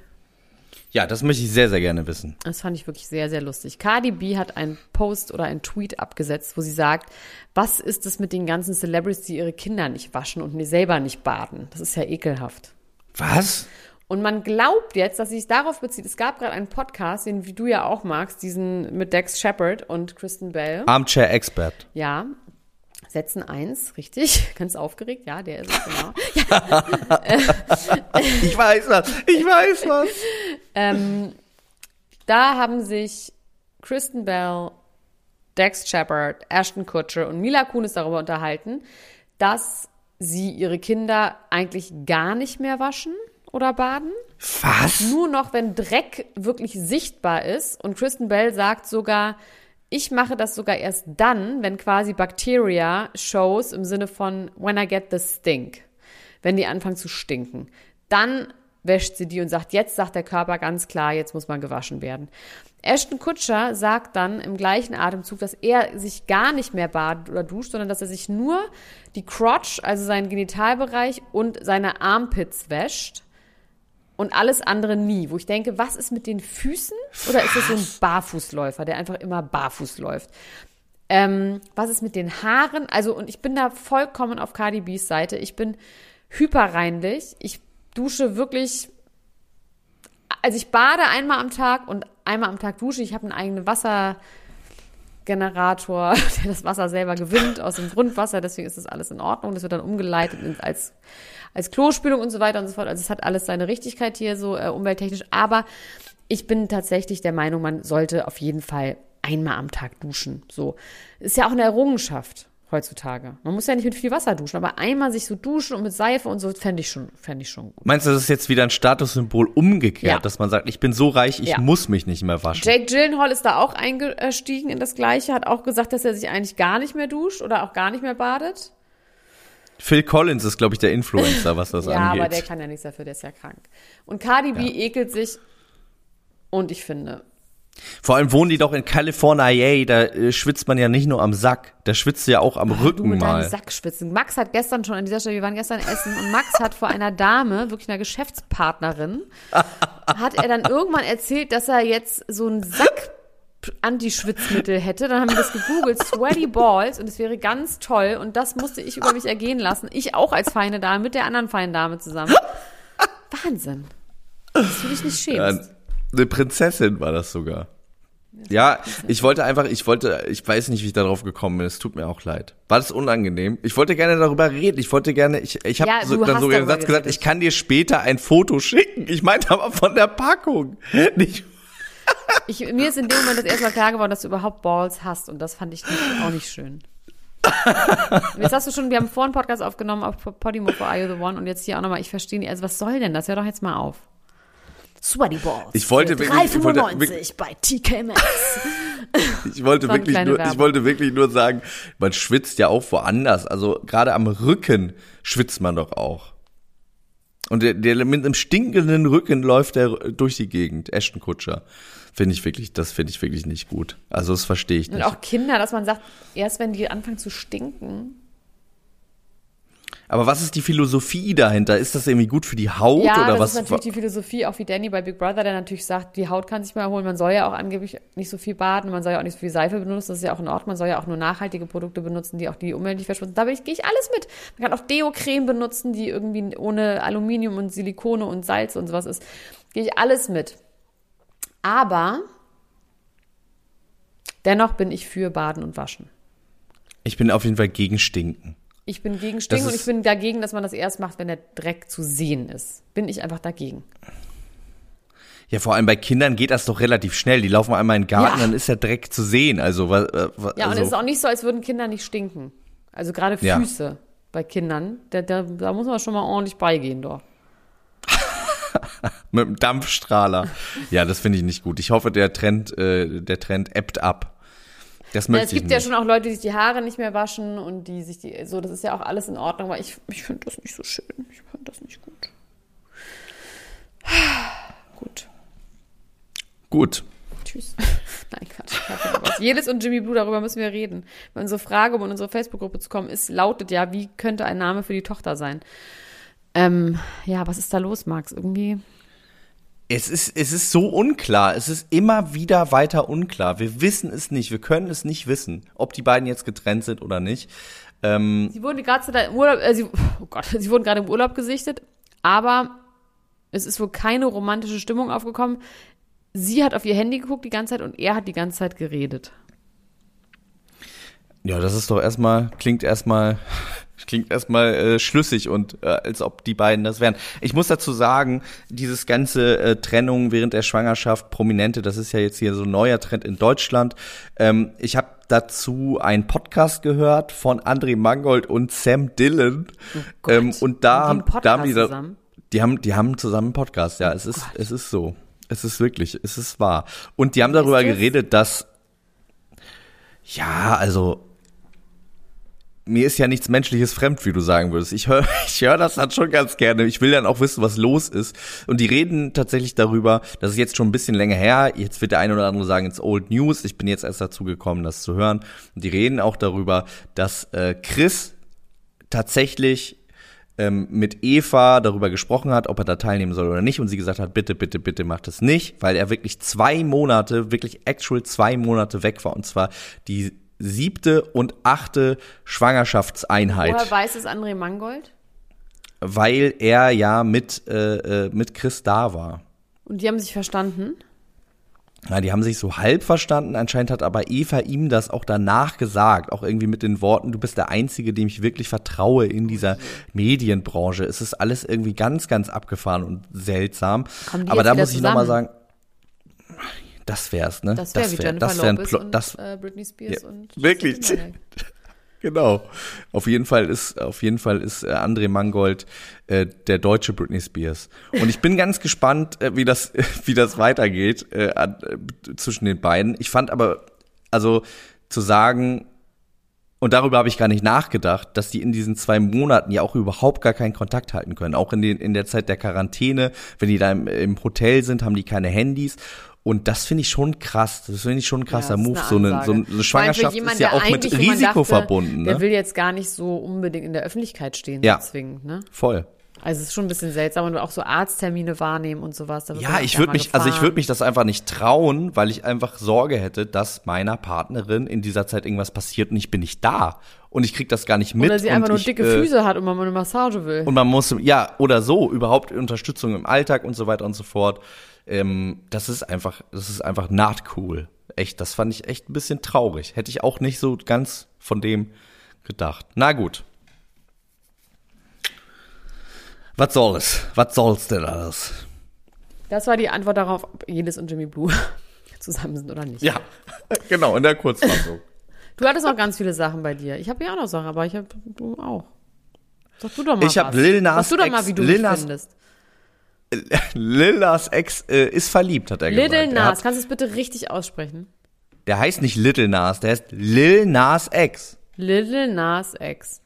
Ja, das möchte ich sehr, sehr gerne wissen. Das fand ich wirklich sehr, sehr lustig. Cardi B hat einen Post oder einen Tweet abgesetzt, wo sie sagt, was ist es mit den ganzen Celebrities, die ihre Kinder nicht waschen und mir selber nicht baden? Das ist ja ekelhaft. Was? Und man glaubt jetzt, dass sie es darauf bezieht. Es gab gerade einen Podcast, den wie du ja auch magst, diesen mit Dex Shepard und Kristen Bell. Armchair Expert. Ja. Setzen eins, richtig. (laughs) Ganz aufgeregt, ja, der ist es genau. Ja, (laughs) Ich weiß was, ich weiß was. ähm, da haben sich Kristen Bell, Dex Shepard, Ashton Kutcher und Mila Kunis darüber unterhalten, dass sie ihre Kinder eigentlich gar nicht mehr waschen oder baden. Was? Nur noch, wenn Dreck wirklich sichtbar ist. Und Kristen Bell sagt sogar, ich mache das sogar erst dann, wenn quasi Bacteria shows im Sinne von when I get the stink. Wenn die anfangen zu stinken. Dann wäscht sie die und sagt, jetzt sagt der Körper ganz klar, jetzt muss man gewaschen werden. Ashton Kutscher sagt dann im gleichen Atemzug, dass er sich gar nicht mehr badet oder duscht, sondern dass er sich nur die Crotch, also seinen Genitalbereich und seine Armpits wäscht und alles andere nie. Wo ich denke, was ist mit den Füßen? Oder ist das so ein Barfußläufer, der einfach immer barfuß läuft? Ähm, was ist mit den Haaren? Also, und ich bin da vollkommen auf Cardi B's Seite. Ich bin hyperreinlich. Ich dusche wirklich, also ich bade einmal am Tag und einmal am Tag dusche. Ich habe einen eigenen Wassergenerator, (laughs) der das Wasser selber gewinnt aus dem Grundwasser. Deswegen ist das alles in Ordnung. Das wird dann umgeleitet als, als Klospülung und so weiter und so fort. Also es hat alles seine Richtigkeit hier so äh, umwelttechnisch. Aber ich bin tatsächlich der Meinung, man sollte auf jeden Fall einmal am Tag duschen. So ist ja auch eine Errungenschaft heutzutage. Man muss ja nicht mit viel Wasser duschen, aber einmal sich so duschen und mit Seife und so fände ich schon, fände ich schon gut. Meinst du, das ist jetzt wieder ein Statussymbol umgekehrt, Ja. dass man sagt, ich bin so reich, ich Ja. muss mich nicht mehr waschen? Jake Gyllenhaal ist da auch eingestiegen in das Gleiche, hat auch gesagt, dass er sich eigentlich gar nicht mehr duscht oder auch gar nicht mehr badet. Phil Collins ist, glaube ich, der Influencer, was das (laughs) ja, angeht. aber der kann ja nichts dafür, der ist ja krank. Und Cardi B ekelt sich und ich finde, Vor allem wohnen die doch in California, da äh, schwitzt man ja nicht nur am Sack, da schwitzt du ja auch am du Rücken mit deinen mal. Sackspitzen. Max hat gestern schon an dieser Stelle, wir waren gestern essen und Max hat vor einer Dame, wirklich einer Geschäftspartnerin, (laughs) hat er dann irgendwann erzählt, dass er jetzt so einen Sack Anti-Schwitzmittel hätte. Dann haben wir das gegoogelt, Sweaty Balls, und es wäre ganz toll. Und das musste ich über mich ergehen lassen. Ich auch als feine Dame mit der anderen feinen Dame zusammen. (laughs) Wahnsinn. Dass du dich nicht schämst. Ja, eine Prinzessin war das sogar. Ja, ich wollte einfach, ich wollte, ich weiß nicht, wie ich darauf gekommen bin, es tut mir auch leid. War das unangenehm? Ich wollte gerne darüber reden, ich wollte gerne, ich, ich habe Ja, so, dann sogar den Satz gesagt, geredet. ich kann dir später ein Foto schicken. Ich meinte aber von der Packung. Nicht, Ich, mir ist in dem Moment das erste Mal klar geworden, dass du überhaupt Balls hast. Und das fand ich nicht, auch nicht schön. Jetzt hast du schon, wir haben vorhin einen Podcast aufgenommen auf Podimo for Are You The One und jetzt hier auch nochmal, ich verstehe nicht, also was soll denn das? Hör doch jetzt mal auf. Sweaty Balls. Ich wollte für wirklich- ich wollte 3,95 wirklich- bei TK Maxx. (laughs) ich wollte wirklich nur, ich Werbung. wollte wirklich nur sagen, man schwitzt ja auch woanders. Also gerade am Rücken schwitzt man doch auch. Und der, der mit einem stinkenden Rücken läuft er durch die Gegend. Ashton Kutscher. Finde ich wirklich, das finde ich wirklich nicht gut. Also das verstehe ich Und nicht. auch Kinder, dass man sagt, erst wenn die anfangen zu stinken. Aber was ist die Philosophie dahinter? Ist das irgendwie gut für die Haut Ja, oder das was? ist natürlich die Philosophie, auch wie Danny bei Big Brother, der natürlich sagt, die Haut kann sich mal erholen. Man soll ja auch angeblich nicht so viel baden, man soll ja auch nicht so viel Seife benutzen, das ist ja auch in Ordnung. Man soll ja auch nur nachhaltige Produkte benutzen, die auch die Umwelt nicht verschmutzen. Da gehe ich alles mit. Man kann auch Deo-Creme benutzen, die irgendwie ohne Aluminium und Silikone und Salz und sowas ist. Gehe ich alles mit. Aber Dennoch bin ich für Baden und Waschen. Ich bin auf jeden Fall gegen Stinken. Ich bin gegen Stinken und ich bin dagegen, dass man das erst macht, wenn der Dreck zu sehen ist. Bin ich einfach dagegen. Ja, vor allem bei Kindern geht das doch relativ schnell. Die laufen einmal in den Garten, Ja. dann ist der Dreck zu sehen. Also, wa- äh, wa- Ja, und also, es ist auch nicht so, als würden Kinder nicht stinken. Also gerade Ja. Füße bei Kindern, da, da, da muss man schon mal ordentlich beigehen, doch. (laughs) mit dem Dampfstrahler. Ja, das finde ich nicht gut. Ich hoffe, der Trend, äh, der Trend ebbt ab. Das möchte es ich gibt ja schon auch Leute, die sich die Haare nicht mehr waschen und die sich die, so, das ist ja auch alles in Ordnung, aber ich, ich finde das nicht so schön. Ich finde das nicht gut. Gut. Gut. Tschüss. (laughs) Nein, Quatsch. Jelis und Jimmy Blue, darüber müssen wir reden. Weil unsere Frage, um in unsere Facebook-Gruppe zu kommen, ist, lautet ja, wie könnte ein Name für die Tochter sein? Ähm, ja, was ist da los, Max? Irgendwie. Es ist, es ist so unklar. Es ist immer wieder weiter unklar. Wir wissen es nicht. Wir können es nicht wissen, ob die beiden jetzt getrennt sind oder nicht. Ähm, Sie wurden gerade im Urlaub, äh, sie, (laughs) oh Gott, sie wurden gerade im Urlaub gesichtet, aber es ist wohl keine romantische Stimmung aufgekommen. Sie hat auf ihr Handy geguckt die ganze Zeit und er hat die ganze Zeit geredet. ja, das ist doch erstmal, klingt erstmal, klingt erstmal äh, schlüssig und äh, als ob die beiden das wären. Ich muss dazu sagen, dieses ganze äh, Trennung während der Schwangerschaft, Prominente, das ist ja jetzt hier so ein neuer Trend in Deutschland. Ähm, ich habe dazu einen Podcast gehört von André Mangold und Sam Dillon. Gott. ähm, und da Haben die haben, da haben die, da, zusammen? die haben, die haben zusammen einen Podcast. Ja, es ist, es ist so. Es ist wirklich, es ist wahr. Und die haben darüber geredet, dass ja, also mir ist ja nichts Menschliches fremd, wie du sagen würdest. Ich höre (laughs) ich hör das dann schon ganz gerne. Ich will dann auch wissen, was los ist. Und die reden tatsächlich darüber, das ist jetzt schon ein bisschen länger her. Jetzt wird der eine oder andere sagen, it's old news. Ich bin jetzt erst dazu gekommen, das zu hören. Und die reden auch darüber, dass äh, Chris tatsächlich ähm, mit Eva darüber gesprochen hat, ob er da teilnehmen soll oder nicht. Und sie gesagt hat, bitte, bitte, bitte macht es nicht, weil er wirklich zwei Monate, wirklich actual zwei Monate weg war. Und zwar die siebte und achte Schwangerschaftseinheit, Woher weiß es André Mangold? weil er ja mit, äh, äh, mit Chris da war. Und die haben sich verstanden? Ja, die haben sich so halb verstanden. Anscheinend hat aber Eva ihm das auch danach gesagt. Auch irgendwie mit den Worten, du bist der Einzige, dem ich wirklich vertraue in dieser Medienbranche. Es ist alles irgendwie ganz, ganz abgefahren und seltsam. Aber da muss ich nochmal sagen, das wär's, ne? Das wäre wie wär- Jennifer das wär ein Lopez Plo- und das, äh, Britney Spears Ja, und wirklich. (laughs) Genau. Auf jeden Fall ist, auf jeden Fall ist äh, André Mangold äh, der deutsche Britney Spears. Und ich bin ganz gespannt, äh, wie das, (laughs) wie das weitergeht äh, an, äh, zwischen den beiden. Ich fand aber, also zu sagen, und darüber habe ich gar nicht nachgedacht, dass die in diesen zwei Monaten ja auch überhaupt gar keinen Kontakt halten können. Auch in, den, in der Zeit der Quarantäne, wenn die da im, im Hotel sind, haben die keine Handys. Und das finde ich schon krass. Das finde ich schon ein krasser Ja, Move. eine so, eine, so eine Schwangerschaft jemand, ist ja der auch mit Risiko dachte, verbunden. Der Ne? will jetzt gar nicht so unbedingt in der Öffentlichkeit stehen, Ja. zwingend, ne? Voll. Also es ist schon ein bisschen seltsam und auch so Arzttermine wahrnehmen und sowas. Ja, ich würde mich, also ich gefahren. würde mich das einfach nicht trauen, weil ich einfach Sorge hätte, dass meiner Partnerin in dieser Zeit irgendwas passiert und ich bin nicht da und ich krieg das gar nicht mit. Oder sie einfach nur ich, dicke äh, Füße hat und man mal eine Massage will. Und man muss, ja, oder so, überhaupt Unterstützung im Alltag und so weiter und so fort. Ähm, das ist einfach, das ist einfach not cool. Echt, das fand ich echt ein bisschen traurig. Hätte ich auch nicht so ganz von dem gedacht. Na gut. Was soll es? Was soll's denn alles? Das war die Antwort darauf, ob Jelis und Jimmy Blue (laughs) zusammen sind oder nicht. Ja, (laughs) genau, in der Kurzfassung. Du hattest auch ganz viele Sachen bei dir. Ich habe ja auch noch Sachen, aber ich habe du auch. Sag du doch mal Ich hab was. Lil Nas Sag du doch mal, wie du Lil Nas- findest. (laughs) Lil Nas Ex äh, ist verliebt, hat er Little gesagt. Der, Nas, hat, kannst du es bitte richtig aussprechen? der heißt nicht Little Nas, der heißt Lil Nas X. Little Nas X.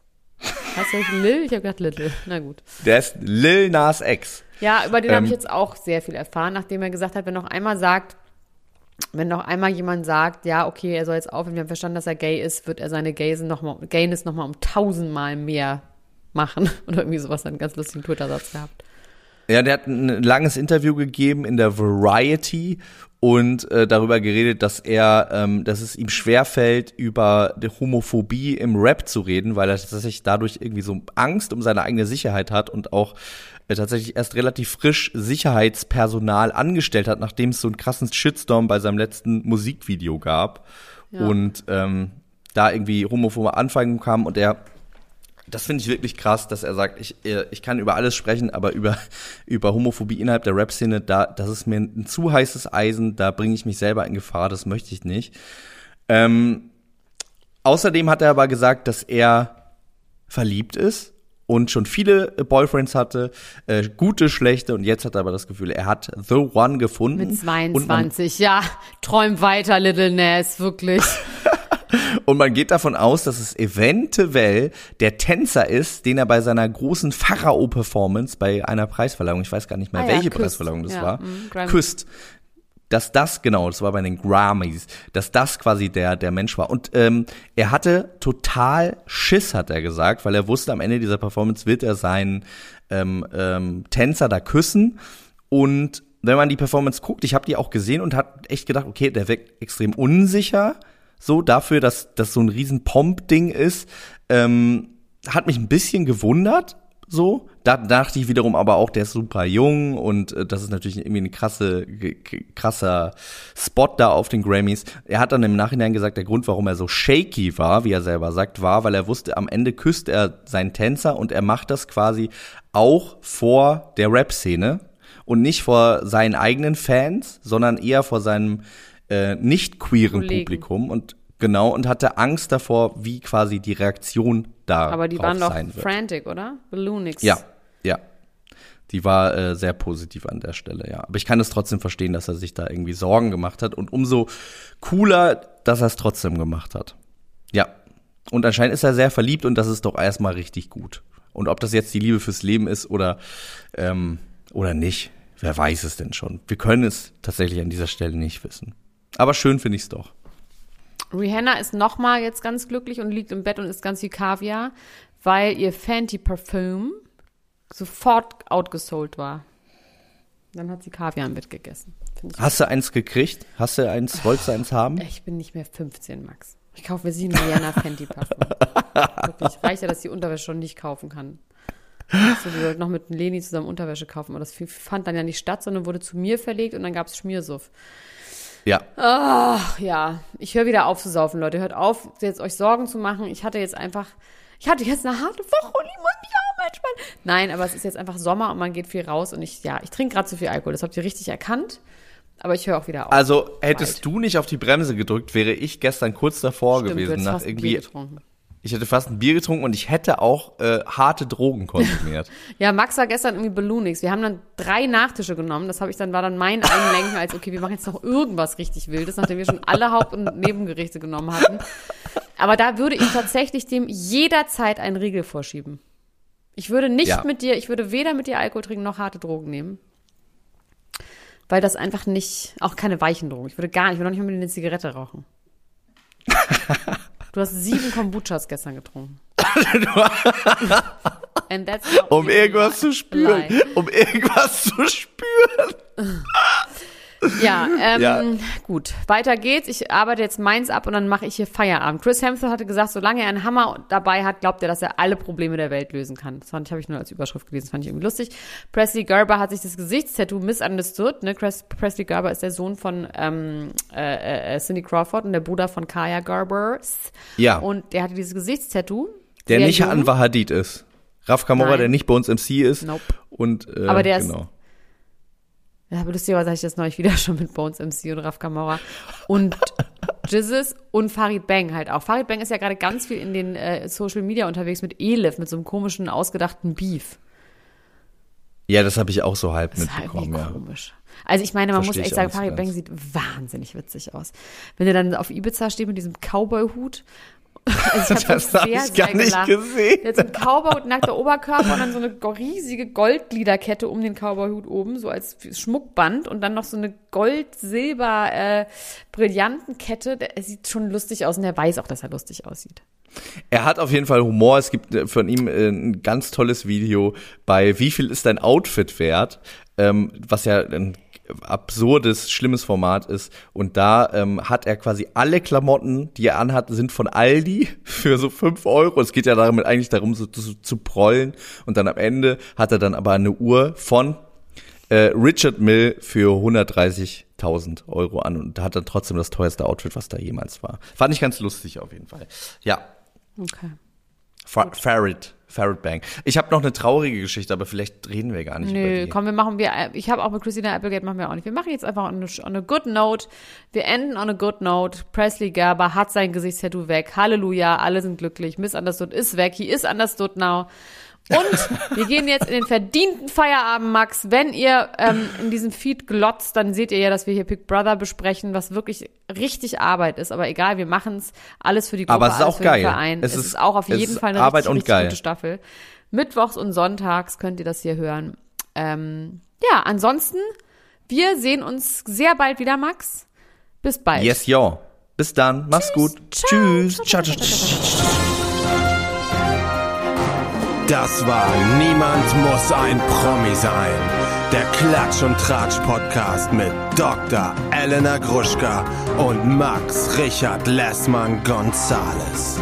Hast du nicht Lil? Ich habe gedacht Little. Na gut. Der ist Lil Nas X. Ja, über den habe Ähm, ich jetzt auch sehr viel erfahren, nachdem er gesagt hat, wenn noch einmal sagt, wenn noch einmal jemand sagt, ja, okay, er soll jetzt aufhören, wir haben verstanden, dass er gay ist, wird er seine noch mal, Gayness nochmal um tausendmal mehr machen. (laughs) Oder irgendwie sowas, einen ganz lustigen Twitter-Satz gehabt. Ja, der hat ein langes Interview gegeben in der Variety und äh, darüber geredet, dass er, ähm, dass es ihm schwerfällt, über die Homophobie im Rap zu reden, weil er tatsächlich dadurch irgendwie so Angst um seine eigene Sicherheit hat und auch äh, tatsächlich erst relativ frisch Sicherheitspersonal angestellt hat, nachdem es so einen krassen Shitstorm bei seinem letzten Musikvideo gab. Ja. und ähm, da irgendwie homophobe Anfragen kamen und er das finde ich wirklich krass, dass er sagt, ich, äh, ich kann über alles sprechen, aber über, (laughs) über Homophobie innerhalb der Rap-Szene, da, das ist mir ein zu heißes Eisen, da bringe ich mich selber in Gefahr, das möchte ich nicht. Ähm, außerdem hat er aber gesagt, dass er verliebt ist und schon viele äh, Boyfriends hatte, äh, gute, schlechte, und jetzt hat er aber das Gefühl, er hat The One gefunden. Mit Und man 22, ja. Träum weiter, Little Nas, wirklich. (laughs) Und man geht davon aus, dass es eventuell der Tänzer ist, den er bei seiner großen Pharao-Performance bei einer Preisverleihung, ich weiß gar nicht mehr, Ah ja, welche küsst. Preisverleihung das Ja, war, Grammy. küsst. Dass das, genau, das war bei den Grammys, dass das quasi der, der Mensch war. Und ähm, er hatte total Schiss, hat er gesagt, weil er wusste, am Ende dieser Performance wird er seinen ähm, ähm, Tänzer da küssen. Und wenn man die Performance guckt, ich habe die auch gesehen und hat echt gedacht, okay, der wirkt extrem unsicher, so dafür, dass das so ein riesen Pomp-Ding ist, ähm, hat mich ein bisschen gewundert, so. Da dachte ich wiederum aber auch, der ist super jung und äh, das ist natürlich irgendwie eine krasse, krasser Spot da auf den Grammys. Er hat dann im Nachhinein gesagt, der Grund, warum er so shaky war, wie er selber sagt, war, weil er wusste, am Ende küsst er seinen Tänzer und er macht das quasi auch vor der Rap-Szene und nicht vor seinen eigenen Fans, sondern eher vor seinem äh, nicht queeren Kollegen. Publikum und genau und hatte Angst davor, wie quasi die Reaktion da Aber die waren doch sein wird. frantic, oder? Balloonix. Ja, ja. Die war äh, sehr positiv an der Stelle, ja. Aber ich kann es trotzdem verstehen, dass er sich da irgendwie Sorgen gemacht hat und umso cooler, dass er es trotzdem gemacht hat. Ja. Und anscheinend ist er sehr verliebt und das ist doch erstmal richtig gut. Und ob das jetzt die Liebe fürs Leben ist oder, ähm, oder nicht, wer weiß es denn schon. Wir können es tatsächlich an dieser Stelle nicht wissen. Aber schön finde ich es doch. Rihanna ist nochmal jetzt ganz glücklich und liegt im Bett und isst ganz viel Kaviar, weil ihr Fenty Parfüm sofort outgesold war. Dann hat sie Kaviar im Bett gegessen. Hast du eins gekriegt? Hast du eins, wolltest du eins haben? ich bin nicht mehr 15, Max. Ich kaufe mir sie ein Rihanna Fenty Parfüm. Wirklich. Reicht ja, dass die Unterwäsche schon nicht kaufen kann. So, wir wollten noch mit Leni zusammen Unterwäsche kaufen, aber das fand dann ja nicht statt, sondern wurde zu mir verlegt und dann gab's Schmiersuff. Ja. Ach ja, ich höre wieder auf zu saufen, Leute. Hört auf, jetzt euch Sorgen zu machen. Ich hatte jetzt einfach, ich hatte jetzt eine harte Woche und ich muss mich auch entspannen. Nein, aber es ist jetzt einfach Sommer und man geht viel raus und ich, ja, ich trinke gerade zu viel Alkohol. Das habt ihr richtig erkannt. Aber ich höre auch wieder auf. Also hättest Bald. du nicht auf die Bremse gedrückt, wäre ich gestern kurz davor Stimmt, gewesen. Nach irgendwie. Ich hätte fast ein Bier getrunken und ich hätte auch äh, harte Drogen konsumiert. (laughs) Ja, Max war gestern irgendwie Balloonix. Wir haben dann drei Nachtische genommen. Das habe ich dann, war dann mein Einlenken als, okay, wir machen jetzt noch irgendwas richtig Wildes, nachdem wir schon alle Haupt- und Nebengerichte genommen hatten. Aber da würde ich tatsächlich dem jederzeit einen Riegel vorschieben. Ich würde nicht Ja. mit dir, ich würde weder mit dir Alkohol trinken noch harte Drogen nehmen. Weil das einfach nicht, auch keine weichen Drogen. Ich würde gar nicht, ich würde noch nicht mal mit dir eine Zigarette rauchen. (laughs) Du hast sieben Kombuchas gestern getrunken. (laughs) Um irgendwas zu spüren. Um irgendwas (laughs) zu spüren. Ja, ähm, Ja. gut. Weiter geht's. Ich arbeite jetzt meins ab und dann mache ich hier Feierabend. Chris Hemsworth hatte gesagt, solange er einen Hammer dabei hat, glaubt er, dass er alle Probleme der Welt lösen kann. Das fand ich, habe ich nur als Überschrift gelesen, das fand ich irgendwie lustig. Presley Gerber hat sich das Gesichtstattoo misunderstood. Ne? Presley Gerber ist der Sohn von ähm, äh, äh, Cindy Crawford und der Bruder von Kaya Gerber. Ja. Und der hatte dieses Gesichtstattoo. Der nicht jung. Anwar Hadid ist. Raf Kamora, der nicht bei uns MC ist. Nope. Und, äh, Aber der ist- genau. Ja, aber lustigerweise hatte ich das neulich wieder schon mit Bones MC und Raf Kamora und (laughs) Jizzes und Farid Bang halt auch. Farid Bang ist ja gerade ganz viel in den äh, Social Media unterwegs mit Elif, mit so einem komischen, ausgedachten Beef. Ja, das habe ich auch so halb Das ist halt mitbekommen, ja. komisch. Also ich meine, man Versteh muss echt sagen, Farid Bang sieht wahnsinnig witzig aus. Wenn er dann auf Ibiza steht mit diesem Cowboy-Hut. Also ich habe (laughs) Das hab ich gar nicht gesehen. Der hat so einen Cowboy-Hut, nackter Oberkörper und dann so eine riesige Goldgliederkette um den Cowboy-Hut oben, so als Schmuckband und dann noch so eine Gold-Silber äh, er sieht schon lustig aus und er weiß auch, dass er lustig aussieht. Er hat auf jeden Fall Humor. Es gibt äh, von ihm äh, ein ganz tolles Video bei Wie viel ist dein Outfit wert? Ähm, was ja ein absurdes, schlimmes Format ist. Und da ähm, hat er quasi alle Klamotten, die er anhat, sind von Aldi (laughs) für so fünf Euro. Es geht ja damit eigentlich darum, so zu, zu prollen. Und dann am Ende hat er dann aber eine Uhr von äh, Richard Mill für 130.000 Euro an und hat dann trotzdem das teuerste Outfit, was da jemals war. Fand ich ganz lustig auf jeden Fall. Ja, Okay. Fa Farrad, Farrad Bank. Ich habe noch eine traurige Geschichte, aber vielleicht reden wir gar nicht über Nö, die. komm, wir machen wir. Ich habe auch mit Christina Applegate machen wir auch nicht. Wir machen jetzt einfach on a, on a good note. Wir enden on a good note. Presley Gerber hat sein Gesichtstattoo weg. Halleluja, alle sind glücklich. Misunderstood ist weg. He is understood now. Und wir gehen jetzt in den verdienten Feierabend, Max. Wenn ihr ähm, in diesem Feed glotzt, dann seht ihr ja, dass wir hier Big Brother besprechen, was wirklich richtig Arbeit ist. Aber egal, wir machen es alles für die Gruppe, Aber es ist alles auch für geil. den Verein. Es Es, ist- ist, auch auf jeden Fall eine Arbeit richtig, richtig geil. gute Staffel. Mittwochs und sonntags könnt ihr das hier hören. Ähm, ja, ansonsten, wir sehen uns sehr bald wieder, Max. Bis bald. Yes, yo. Bis dann. Mach's gut. Ciao. Tschüss. Ciao, Ciao, ciao, ciao, ciao, ciao. Das war Niemand muss ein Promi sein. Der Klatsch und Tratsch Podcast mit Dr. Elena Gruschka und Max Richard Lessmann Gonzales.